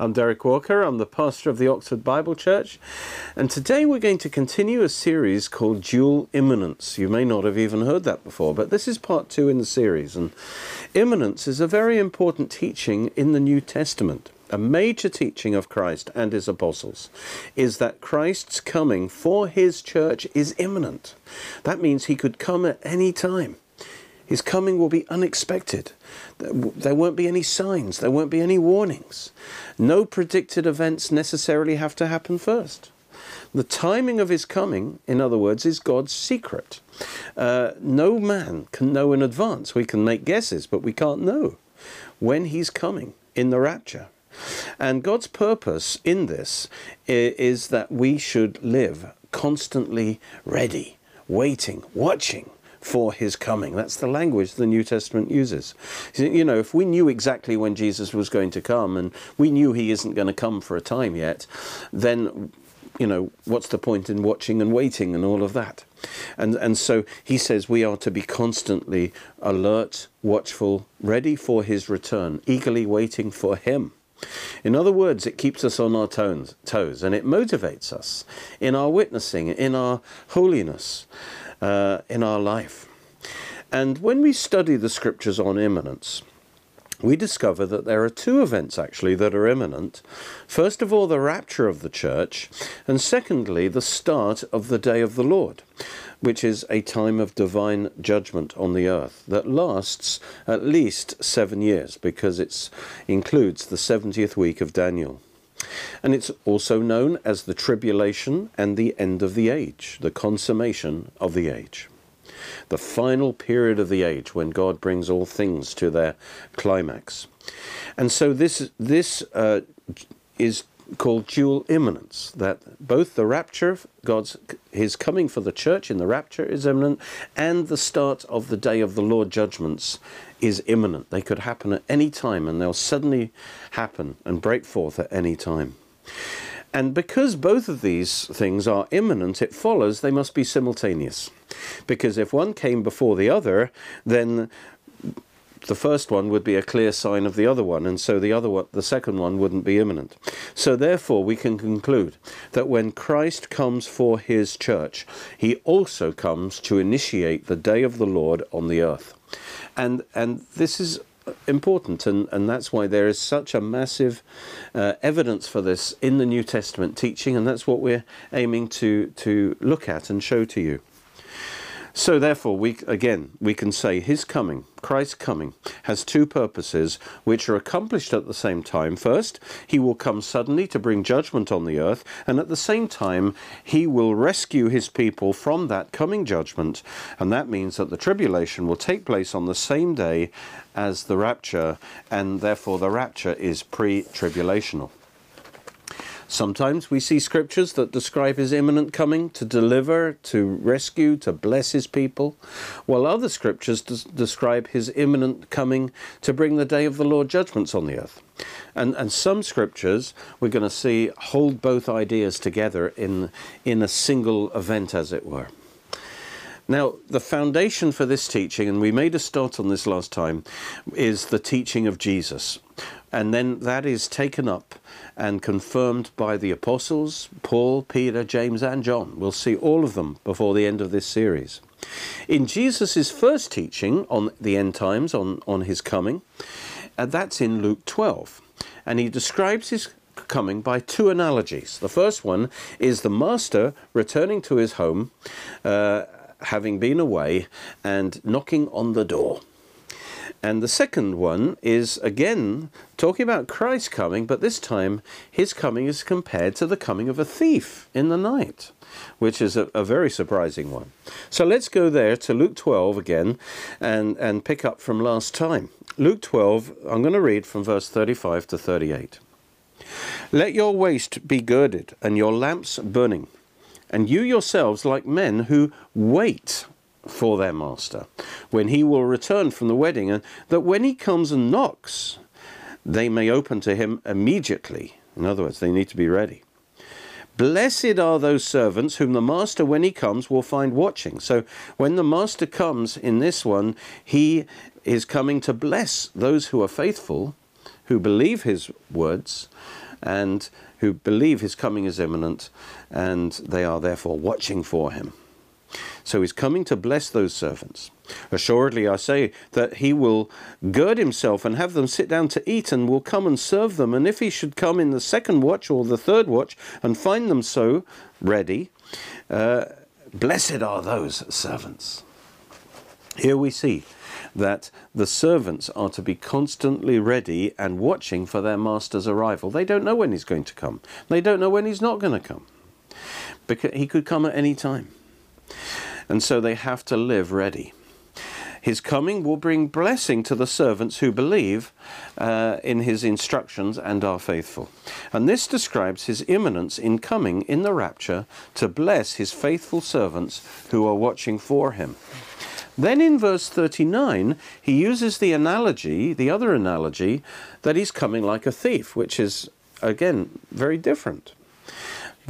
I'm Derek Walker. I'm the pastor of the Oxford Bible Church, and today we're going to continue a series called Dual Imminence. You may not have even heard that before, but this is part two in the series. And imminence is a very important teaching in the New Testament. A major teaching of Christ and his apostles is that Christ's coming for his church is imminent. That means he could come at any time. His coming will be unexpected. There won't be any signs, there won't be any warnings. No predicted events necessarily have to happen first. The timing of his coming, in other words, is God's secret. Uh, no man can know in advance. We can make guesses, but we can't know when he's coming in the rapture. And God's purpose in this is that we should live constantly ready, waiting, watching for his coming. That's the language the New Testament uses. You know, if we knew exactly when Jesus was going to come and we knew he isn't going to come for a time yet, then you know, what's the point in watching and waiting and all of that? And, and so he says we are to be constantly alert, watchful, ready for his return, eagerly waiting for him. In other words, it keeps us on our toes, toes and it motivates us in our witnessing, in our holiness uh, in our life. And when we study the scriptures on imminence, we discover that there are two events actually that are imminent. First of all, the rapture of the church, and secondly, the start of the day of the Lord, which is a time of divine judgment on the earth that lasts at least seven years because it includes the 70th week of Daniel. And it's also known as the tribulation and the end of the age, the consummation of the age. The final period of the age when God brings all things to their climax. And so this, this uh, is called dual imminence that both the rapture god's his coming for the church in the rapture is imminent and the start of the day of the lord judgments is imminent. They could happen at any time and they'll suddenly happen and break forth at any time. And because both of these things are imminent, it follows they must be simultaneous. Because if one came before the other, then the first one would be a clear sign of the other one, and so the other one, the second one wouldn't be imminent. So therefore, we can conclude that when Christ comes for his church, he also comes to initiate the day of the Lord on the earth. And, and this is important, and, and that's why there is such a massive uh, evidence for this in the New Testament teaching, and that's what we're aiming to, to look at and show to you. So therefore, we again we can say his coming, Christ's coming, has two purposes which are accomplished at the same time. First, he will come suddenly to bring judgment on the earth, and at the same time, he will rescue his people from that coming judgment, and that means that the tribulation will take place on the same day as the rapture, and therefore the rapture is pre-tribulational. Sometimes we see scriptures that describe his imminent coming to deliver, to rescue, to bless his people, while other scriptures describe his imminent coming to bring the day of the Lord judgments on the earth. And, and some scriptures we're going to see hold both ideas together in, in a single event, as it were. Now, the foundation for this teaching, and we made a start on this last time, is the teaching of Jesus. And then that is taken up and confirmed by the apostles, Paul, Peter, James, and John. We'll see all of them before the end of this series. In Jesus' first teaching on the end times, on, on his coming, uh, that's in Luke 12. And he describes his coming by two analogies. The first one is the master returning to his home. Uh, having been away and knocking on the door. And the second one is again talking about Christ coming, but this time his coming is compared to the coming of a thief in the night, which is a, a, very surprising one. So let's go there to Luke 12 again and, and pick up from last time. Luke 12, I'm going to read from verse 35 to 38. Let your waist be girded and your lamps burning and you yourselves like men who wait for their master when he will return from the wedding, and that when he comes and knocks, they may open to him immediately. In other words, they need to be ready. Blessed are those servants whom the master, when he comes, will find watching. So, when the master comes in this one, he is coming to bless those who are faithful who believe his words and who believe his coming is imminent, and they are therefore watching for him. So he's coming to bless those servants. Assuredly, I say that he will gird himself and have them sit down to eat, and will come and serve them. And if he should come in the second watch or the third watch and find them so ready, uh, blessed are those servants. Here we see that the servants are to be constantly ready and watching for their master's arrival. They don't know when he's going to come. They don't know when he's not going to come. Because he could come at any time. And so they have to live ready. His coming will bring blessing to the servants who believe uh, in his instructions and are faithful. And this describes his imminence in coming in the rapture to bless his faithful servants who are watching for him. Then in verse 39, he uses the analogy, the other analogy, that he's coming like a thief, which is, again, very different.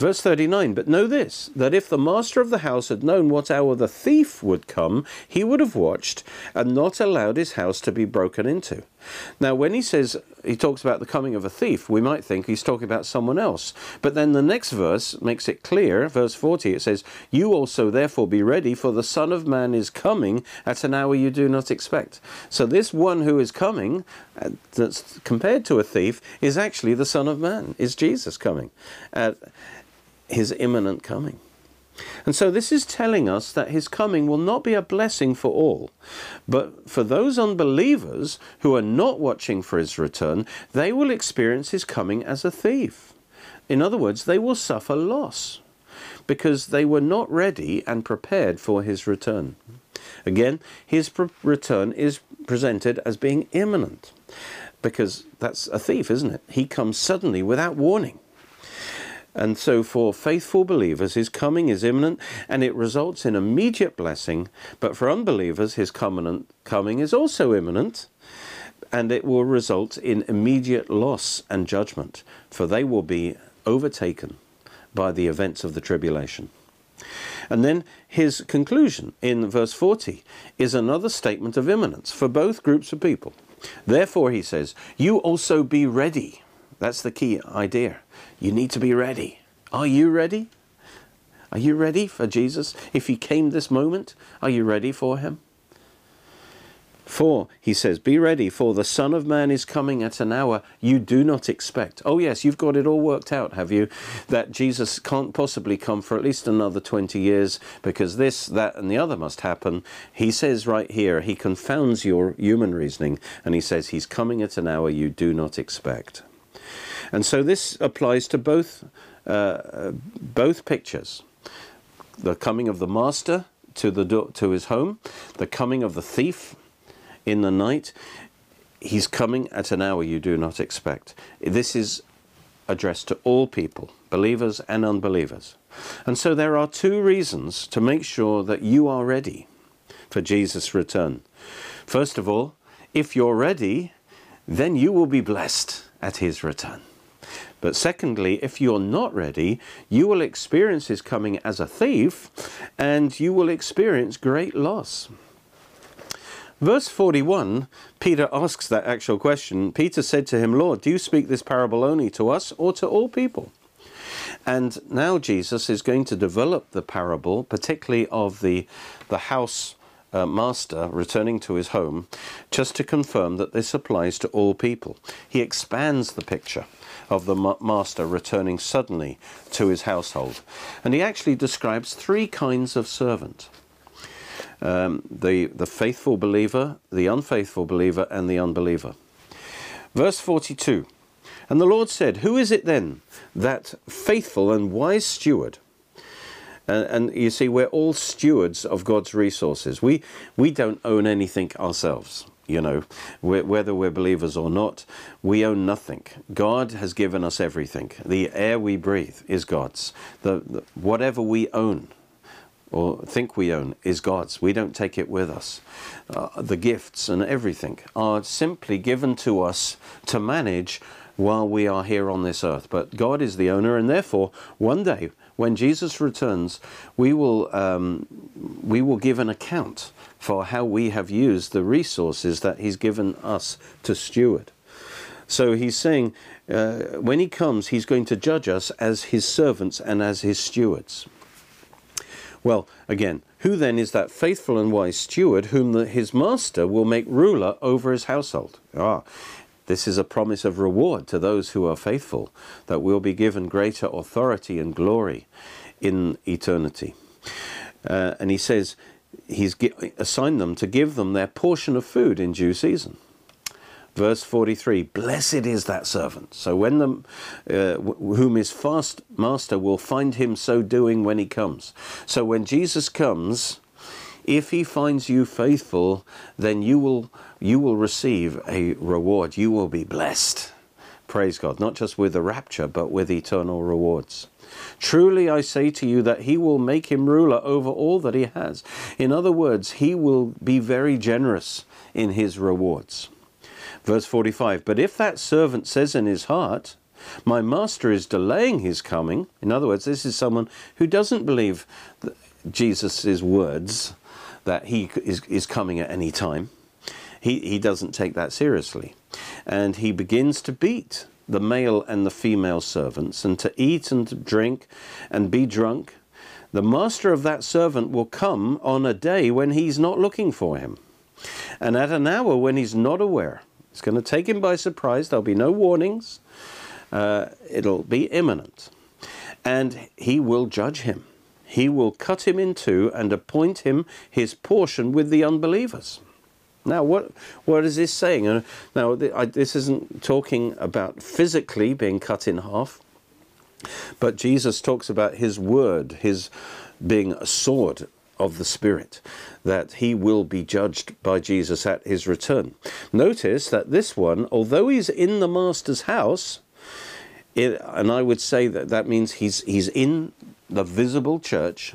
Verse 39 But know this, that if the master of the house had known what hour the thief would come, he would have watched and not allowed his house to be broken into. Now, when he says, he talks about the coming of a thief, we might think he's talking about someone else. But then the next verse makes it clear, verse 40, it says, You also therefore be ready, for the Son of Man is coming at an hour you do not expect. So this one who is coming, uh, that's compared to a thief, is actually the Son of Man, is Jesus coming. Uh, his imminent coming. And so this is telling us that his coming will not be a blessing for all, but for those unbelievers who are not watching for his return, they will experience his coming as a thief. In other words, they will suffer loss because they were not ready and prepared for his return. Again, his return is presented as being imminent because that's a thief, isn't it? He comes suddenly without warning. And so, for faithful believers, his coming is imminent and it results in immediate blessing. But for unbelievers, his coming is also imminent and it will result in immediate loss and judgment, for they will be overtaken by the events of the tribulation. And then his conclusion in verse 40 is another statement of imminence for both groups of people. Therefore, he says, You also be ready. That's the key idea. You need to be ready. Are you ready? Are you ready for Jesus? If he came this moment, are you ready for him? For, he says, be ready, for the Son of Man is coming at an hour you do not expect. Oh, yes, you've got it all worked out, have you? That Jesus can't possibly come for at least another 20 years because this, that, and the other must happen. He says right here, he confounds your human reasoning, and he says he's coming at an hour you do not expect. And so this applies to both, uh, both pictures. The coming of the master to, the to his home, the coming of the thief in the night. He's coming at an hour you do not expect. This is addressed to all people, believers and unbelievers. And so there are two reasons to make sure that you are ready for Jesus' return. First of all, if you're ready, then you will be blessed at his return. But secondly, if you're not ready, you will experience his coming as a thief and you will experience great loss. Verse 41, Peter asks that actual question. Peter said to him, Lord, do you speak this parable only to us or to all people? And now Jesus is going to develop the parable, particularly of the, the house uh, master returning to his home, just to confirm that this applies to all people. He expands the picture of the master returning suddenly to his household. And he actually describes three kinds of servant. Um, the, the faithful believer, the unfaithful believer, and the unbeliever. Verse 42 And the Lord said, Who is it then, that faithful and wise steward? And, and, you see, we're all stewards of God's resources. We, we don't own anything ourselves. You know, whether we're believers or not, we own nothing. God has given us everything. The air we breathe is God's. The, the, whatever we own or think we own is God's. We don't take it with us. Uh, the gifts and everything are simply given to us to manage while we are here on this earth. But God is the owner, and therefore, one day when Jesus returns, we will, um, we will give an account for how we have used the resources that He's given us to steward. So he's saying uh, when he comes, he's going to judge us as his servants and as his stewards. Well, again, who then is that faithful and wise steward whom the, his master will make ruler over his household? Ah, this is a promise of reward to those who are faithful, that will be given greater authority and glory in eternity. Uh, and he says he's assigned them to give them their portion of food in due season. Verse 43 Blessed is that servant. So, when the, uh, whom his fast master will find him so doing when he comes. So, when Jesus comes, if he finds you faithful, then you will, you will receive a reward. You will be blessed. Praise God. Not just with the rapture, but with eternal rewards. Truly I say to you that he will make him ruler over all that he has. In other words, he will be very generous in his rewards. Verse 45 But if that servant says in his heart, My master is delaying his coming, in other words, this is someone who doesn't believe Jesus' words that he is, is coming at any time. He, he doesn't take that seriously. And he begins to beat the male and the female servants, and to eat and to drink and be drunk. The master of that servant will come on a day when he's not looking for him, and at an hour when he's not aware. It's going to take him by surprise. There'll be no warnings. Uh, it'll be imminent. And he will judge him. He will cut him in two and appoint him his portion with the unbelievers. Now, what what is this saying? Now, this isn't talking about physically being cut in half, but Jesus talks about his word, his being a sword of the Spirit, that he will be judged by Jesus at his return. Notice that this one, although he's in the Master's house, it, and I would say that that means he's, he's in the visible church,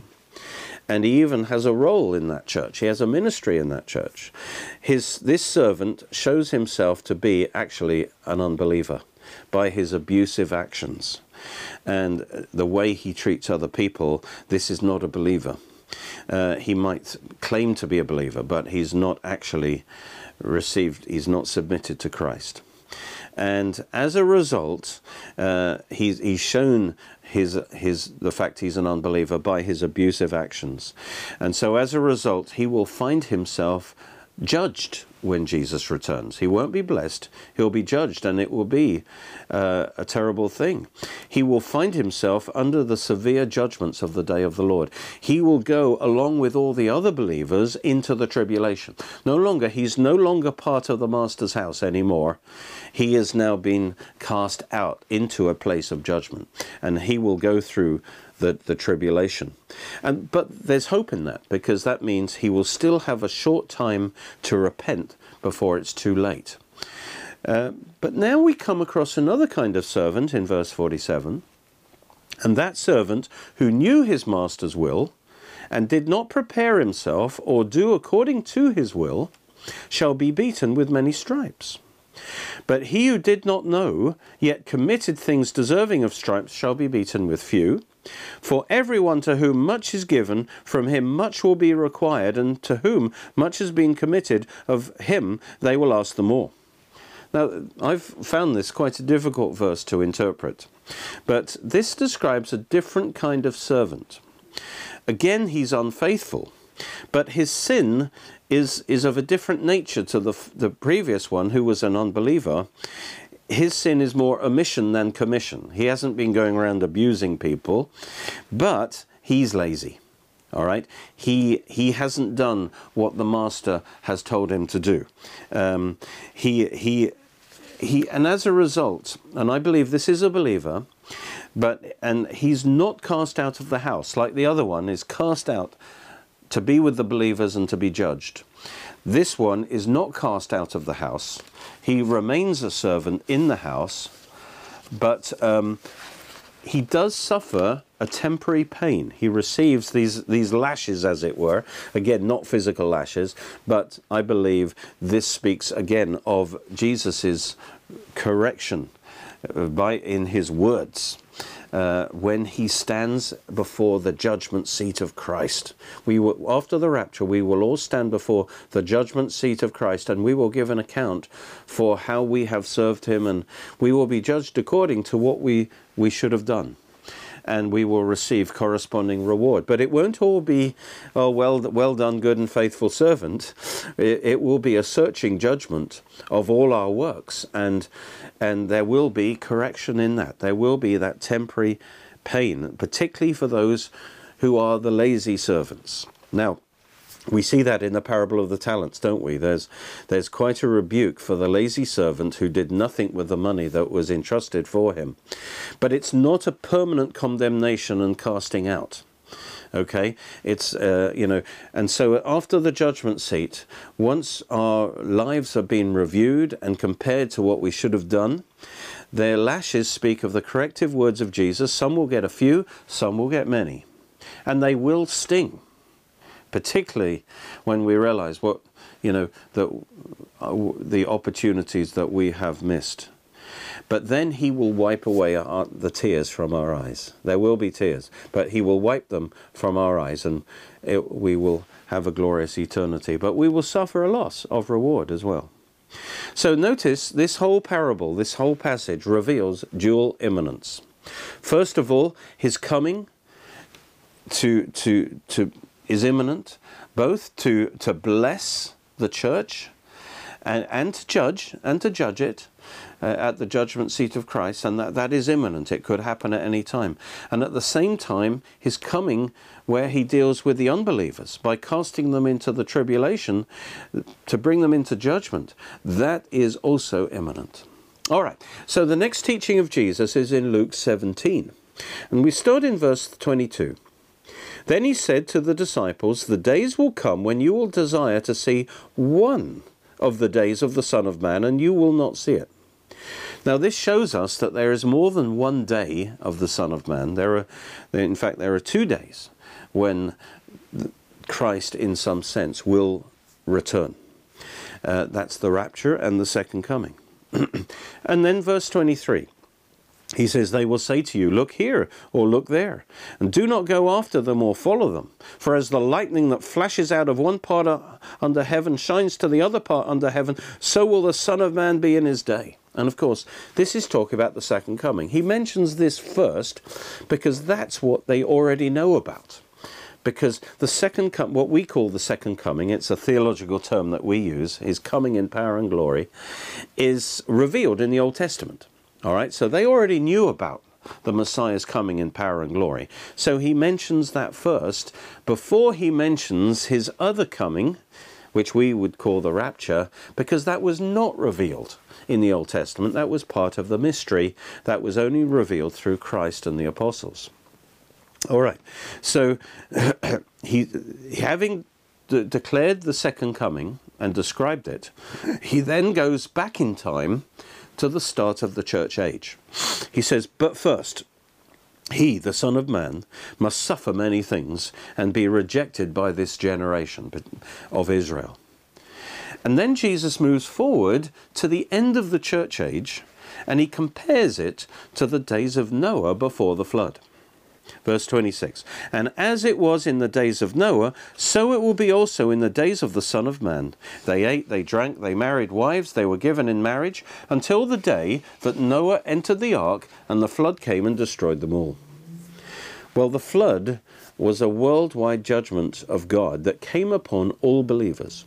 and he even has a role in that church. He has a ministry in that church. His, this servant shows himself to be actually an unbeliever by his abusive actions. And the way he treats other people, this is not a believer. Uh, he might claim to be a believer, but he's not actually received, he's not submitted to Christ. And as a result, uh, he's, he's shown his, his, the fact he's an unbeliever by his abusive actions. And so as a result, he will find himself judged when Jesus returns. He won't be blessed, he'll be judged, and it will be uh, a terrible thing. He will find himself under the severe judgments of the day of the Lord. He will go along with all the other believers into the tribulation. No longer, he's no longer part of the Master's house anymore. He has now been cast out into a place of judgment, and he will go through the, the tribulation. And, but there's hope in that because that means he will still have a short time to repent before it's too late. Uh, but now we come across another kind of servant in verse 47. And that servant who knew his master's will and did not prepare himself or do according to his will shall be beaten with many stripes. But he who did not know, yet committed things deserving of stripes, shall be beaten with few. For everyone to whom much is given, from him much will be required, and to whom much has been committed, of him they will ask the more. Now, I've found this quite a difficult verse to interpret, but this describes a different kind of servant. Again, he's unfaithful, but his sin is, is of a different nature to the, the previous one, who was an unbeliever his sin is more omission than commission. He hasn't been going around abusing people, but he's lazy. All right, he he hasn't done what the master has told him to do. Um, he he he, and as a result, and I believe this is a believer, but and he's not cast out of the house like the other one is cast out to be with the believers and to be judged. This one is not cast out of the house he remains a servant in the house, but um, he does suffer a temporary pain. He receives these, these lashes, as it were. Again, not physical lashes, but I believe this speaks again of Jesus's correction uh, by in his words. Uh, when he stands before the judgment seat of Christ. We will, after the rapture, we will all stand before the judgment seat of Christ, and we will give an account for how we have served him, and we will be judged according to what we, we should have done and we will receive corresponding reward. But it won't all be, oh, well, well done, good and faithful servant. It, it will be a searching judgment of all our works, and and there will be correction in that. There will be that temporary pain, particularly for those who are the lazy servants. Now, we see that in the parable of the talents, don't we? There's, there's quite a rebuke for the lazy servant who did nothing with the money that was entrusted for him. But it's not a permanent condemnation and casting out. Okay, it's uh, you know, and so after the judgment seat, once our lives have been reviewed and compared to what we should have done, their lashes speak of the corrective words of Jesus. Some will get a few, some will get many, and they will sting particularly when we realize what, you know, that uh, the opportunities that we have missed. But then he will wipe away our, the tears from our eyes. There will be tears, but he will wipe them from our eyes and it, we will have a glorious eternity. But we will suffer a loss of reward as well. So notice this whole parable, this whole passage reveals dual imminence. First of all, his coming to, to, to is imminent, both to, to bless the church and, and to judge and to judge it uh, at the judgment seat of Christ, and that, that is imminent. It could happen at any time. And at the same time, his coming where he deals with the unbelievers by casting them into the tribulation to bring them into judgment. That is also imminent. All right, so the next teaching of Jesus is in Luke 17. And we start in verse 22. Then he said to the disciples, The days will come when you will desire to see one of the days of the Son of Man, and you will not see it. Now, this shows us that there is more than one day of the Son of Man. There are, in fact, there are two days when Christ, in some sense, will return. Uh, that's the rapture and the second coming. and then verse 23 he says, They will say to you, Look here, or look there, and do not go after them or follow them. For as the lightning that flashes out of one part under heaven shines to the other part under heaven, so will the Son of Man be in his day. And of course, this is talk about the second coming. He mentions this first because that's what they already know about. Because the second com- what we call the second coming, it's a theological term that we use, is coming in power and glory, is revealed in the Old Testament. All right, so they already knew about the Messiah's coming in power and glory. So he mentions that first before he mentions his other coming, which we would call the rapture, because that was not revealed in the Old Testament. That was part of the mystery that was only revealed through Christ and the apostles. All right, so he, having de- declared the second coming and described it, he then goes back in time to the start of the church age. He says, But first, he, the Son of Man, must suffer many things and be rejected by this generation of Israel. And then Jesus moves forward to the end of the church age and he compares it to the days of Noah before the flood. Verse 26 And as it was in the days of Noah, so it will be also in the days of the Son of Man. They ate, they drank, they married wives, they were given in marriage, until the day that Noah entered the ark and the flood came and destroyed them all. Well, the flood was a worldwide judgment of God that came upon all believers.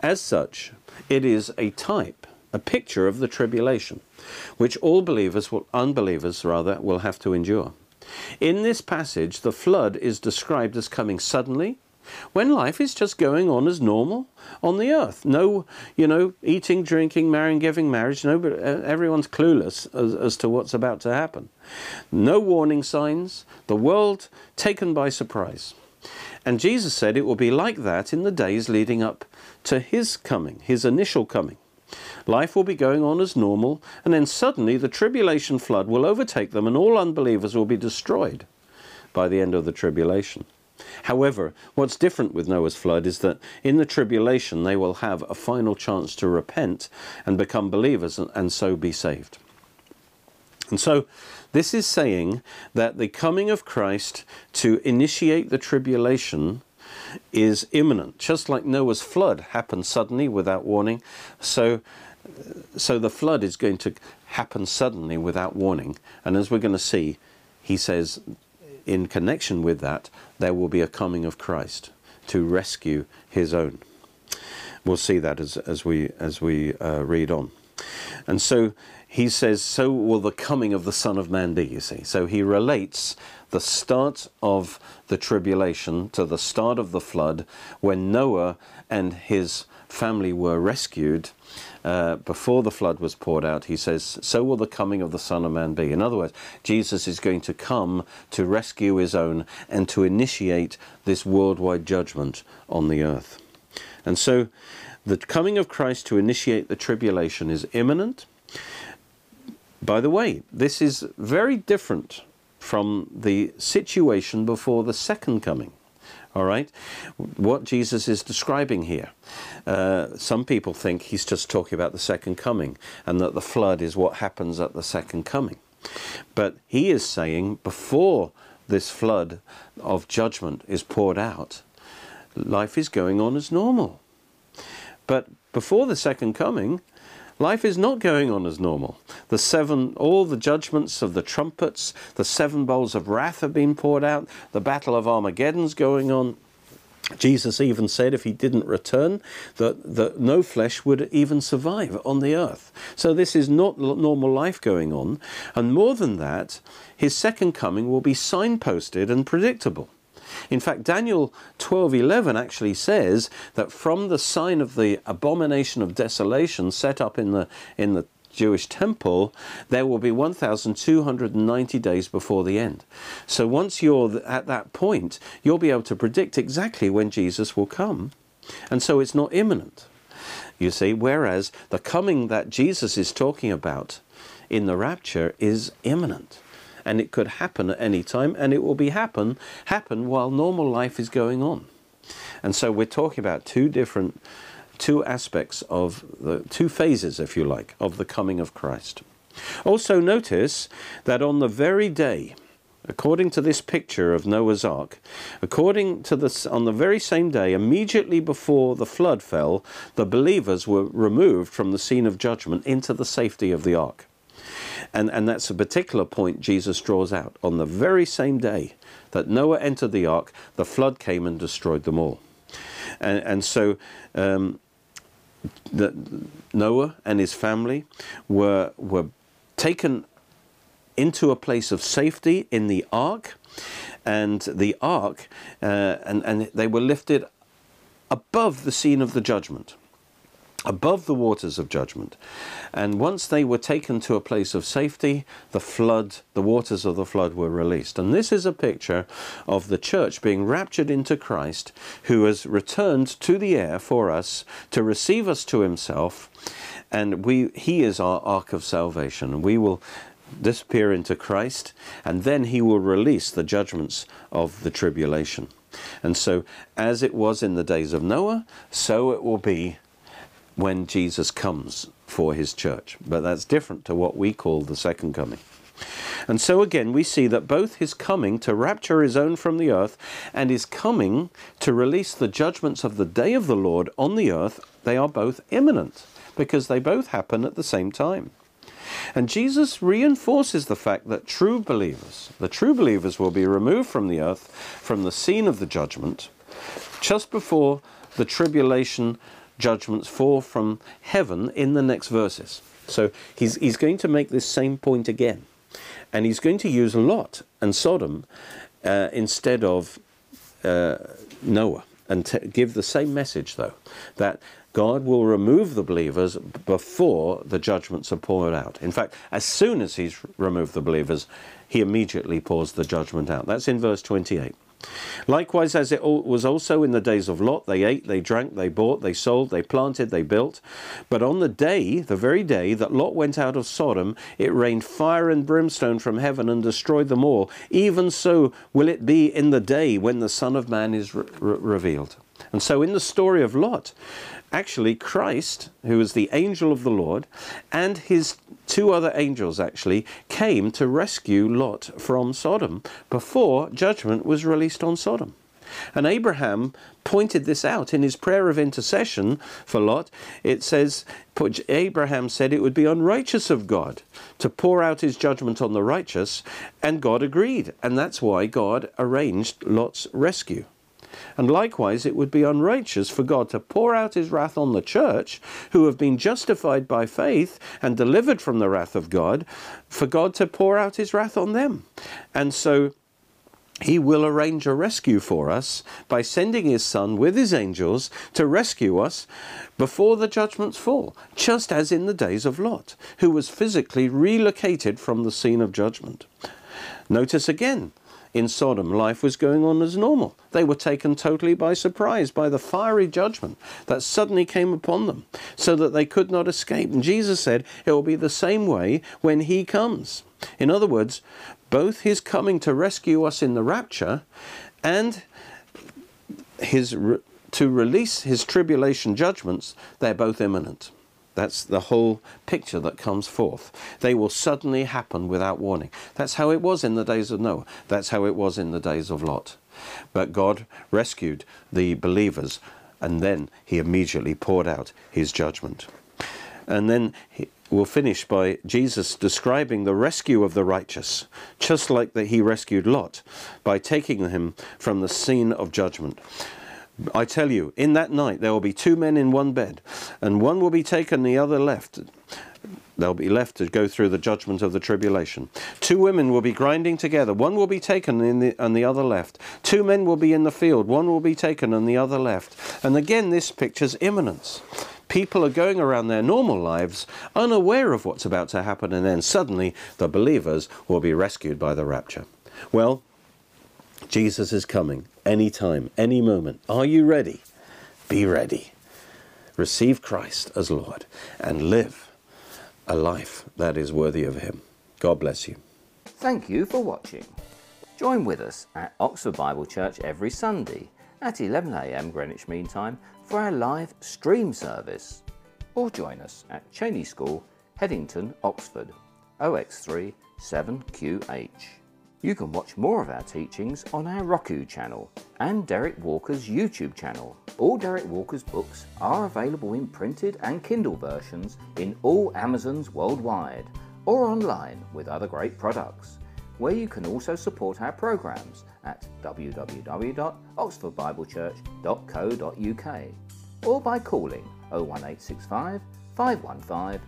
As such, it is a type, a picture of the tribulation, which all believers, will, unbelievers rather, will have to endure. In this passage, the flood is described as coming suddenly, when life is just going on as normal on the earth. No, you know, eating, drinking, marrying, giving marriage. No, but uh, everyone's clueless as, as to what's about to happen. No warning signs. The world taken by surprise. And Jesus said it will be like that in the days leading up to his coming, his initial coming. Life will be going on as normal, and then suddenly the tribulation flood will overtake them, and all unbelievers will be destroyed by the end of the tribulation. However, what's different with Noah's flood is that in the tribulation they will have a final chance to repent and become believers and, and so be saved. And so this is saying that the coming of Christ to initiate the tribulation is imminent. Just like Noah's flood happened suddenly without warning, so so the flood is going to happen suddenly without warning. And as we're going to see, he says in connection with that, there will be a coming of Christ to rescue his own. We'll see that as, as we as we uh, read on. And so he says, so will the coming of the Son of Man be, you see. So he relates the start of the tribulation to the start of the flood when Noah and his family were rescued uh, before the flood was poured out. He says, so will the coming of the Son of Man be. In other words, Jesus is going to come to rescue his own and to initiate this worldwide judgment on the earth. And so the coming of Christ to initiate the tribulation is imminent. By the way, this is very different from the situation before the second coming. All right? What Jesus is describing here. Uh, some people think he's just talking about the second coming and that the flood is what happens at the second coming. But he is saying before this flood of judgment is poured out, life is going on as normal. But before the second coming, Life is not going on as normal. The seven, all the judgments of the trumpets, the seven bowls of wrath have been poured out. The battle of Armageddon's going on. Jesus even said if he didn't return, that, that no flesh would even survive on the earth. So this is not normal life going on. And more than that, his second coming will be signposted and predictable. In fact, Daniel 12:11 actually says that from the sign of the abomination of desolation set up in the in the Jewish temple, there will be 1,290 days before the end. So once you're at that point, you'll be able to predict exactly when Jesus will come. And so it's not imminent, you see, whereas the coming that Jesus is talking about in the rapture is imminent and it could happen at any time, and it will be happen happen while normal life is going on. And so we're talking about two different two aspects of the two phases, if you like, of the coming of Christ. Also notice that on the very day according to this picture of Noah's ark, according to this, on the very same day, immediately before the flood fell, the believers were removed from the scene of judgment into the safety of the ark. And, and that's a particular point Jesus draws out. On the very same day that Noah entered the ark, the flood came and destroyed them all. And, and so um, the, Noah and his family were, were taken into a place of safety in the ark. And the ark, uh, and, and they were lifted above the scene of the judgment above the waters of judgment. And once they were taken to a place of safety, the flood, the waters of the flood were released. And this is a picture of the church being raptured into Christ, who has returned to the air for us to receive us to himself. And we, he is our ark of salvation. We will disappear into Christ, and then he will release the judgments of the tribulation. And so, as it was in the days of Noah, so it will be when Jesus comes for his church. But that's different to what we call the second coming. And so again, we see that both his coming to rapture his own from the earth and his coming to release the judgments of the day of the Lord on the earth, they are both imminent because they both happen at the same time. And Jesus reinforces the fact that true believers, the true believers, will be removed from the earth, from the scene of the judgment, just before the tribulation judgments fall from heaven in the next verses. So he's, he's going to make this same point again. And he's going to use Lot and Sodom uh, instead of uh, Noah and t- give the same message, though, that God will remove the believers before the judgments are poured out. In fact, as soon as he's removed the believers, he immediately pours the judgment out. That's in verse 28. Likewise, as it was also in the days of Lot, they ate, they drank, they bought, they sold, they planted, they built. But on the day, the very day that Lot went out of Sodom, it rained fire and brimstone from heaven and destroyed them all. Even so will it be in the day when the Son of Man is re revealed. And so, in the story of Lot, actually, Christ, who is the angel of the Lord, and his two other angels actually came to rescue Lot from Sodom before judgment was released on Sodom. And Abraham pointed this out in his prayer of intercession for Lot. It says, Abraham said it would be unrighteous of God to pour out his judgment on the righteous, and God agreed. And that's why God arranged Lot's rescue. And likewise, it would be unrighteous for God to pour out his wrath on the church, who have been justified by faith and delivered from the wrath of God, for God to pour out his wrath on them. And so he will arrange a rescue for us by sending his son with his angels to rescue us before the judgments fall, just as in the days of Lot, who was physically relocated from the scene of judgment. Notice again, in Sodom, life was going on as normal. They were taken totally by surprise by the fiery judgment that suddenly came upon them, so that they could not escape. And Jesus said, It will be the same way when He comes. In other words, both His coming to rescue us in the rapture and His to release His tribulation judgments, they're both imminent. That's the whole picture that comes forth. They will suddenly happen without warning. That's how it was in the days of Noah. That's how it was in the days of Lot. But God rescued the believers and then he immediately poured out his judgment. And then he, we'll finish by Jesus describing the rescue of the righteous, just like that he rescued Lot by taking him from the scene of judgment. I tell you, in that night there will be two men in one bed, and one will be taken, the other left. They'll be left to go through the judgment of the tribulation. Two women will be grinding together. One will be taken the, and the other left. Two men will be in the field. One will be taken and the other left. And again, this picture's imminence. People are going around their normal lives unaware of what's about to happen, and then suddenly the believers will be rescued by the rapture. Well, Jesus is coming any time, any moment. Are you ready? Be ready. Receive Christ as Lord and live a life that is worthy of Him. God bless you. Thank you for watching. Join with us at Oxford Bible Church every Sunday at 11am Greenwich Mean Time for our live stream service. Or join us at Cheney School, Headington, Oxford, OX3 7QH. You can watch more of our teachings on our Roku channel and Derek Walker's YouTube channel. All Derek Walker's books are available in printed and Kindle versions in all Amazons worldwide or online with other great products, where you can also support our programs at www.oxfordbiblechurch.co.uk or by calling 01865 515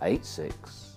086.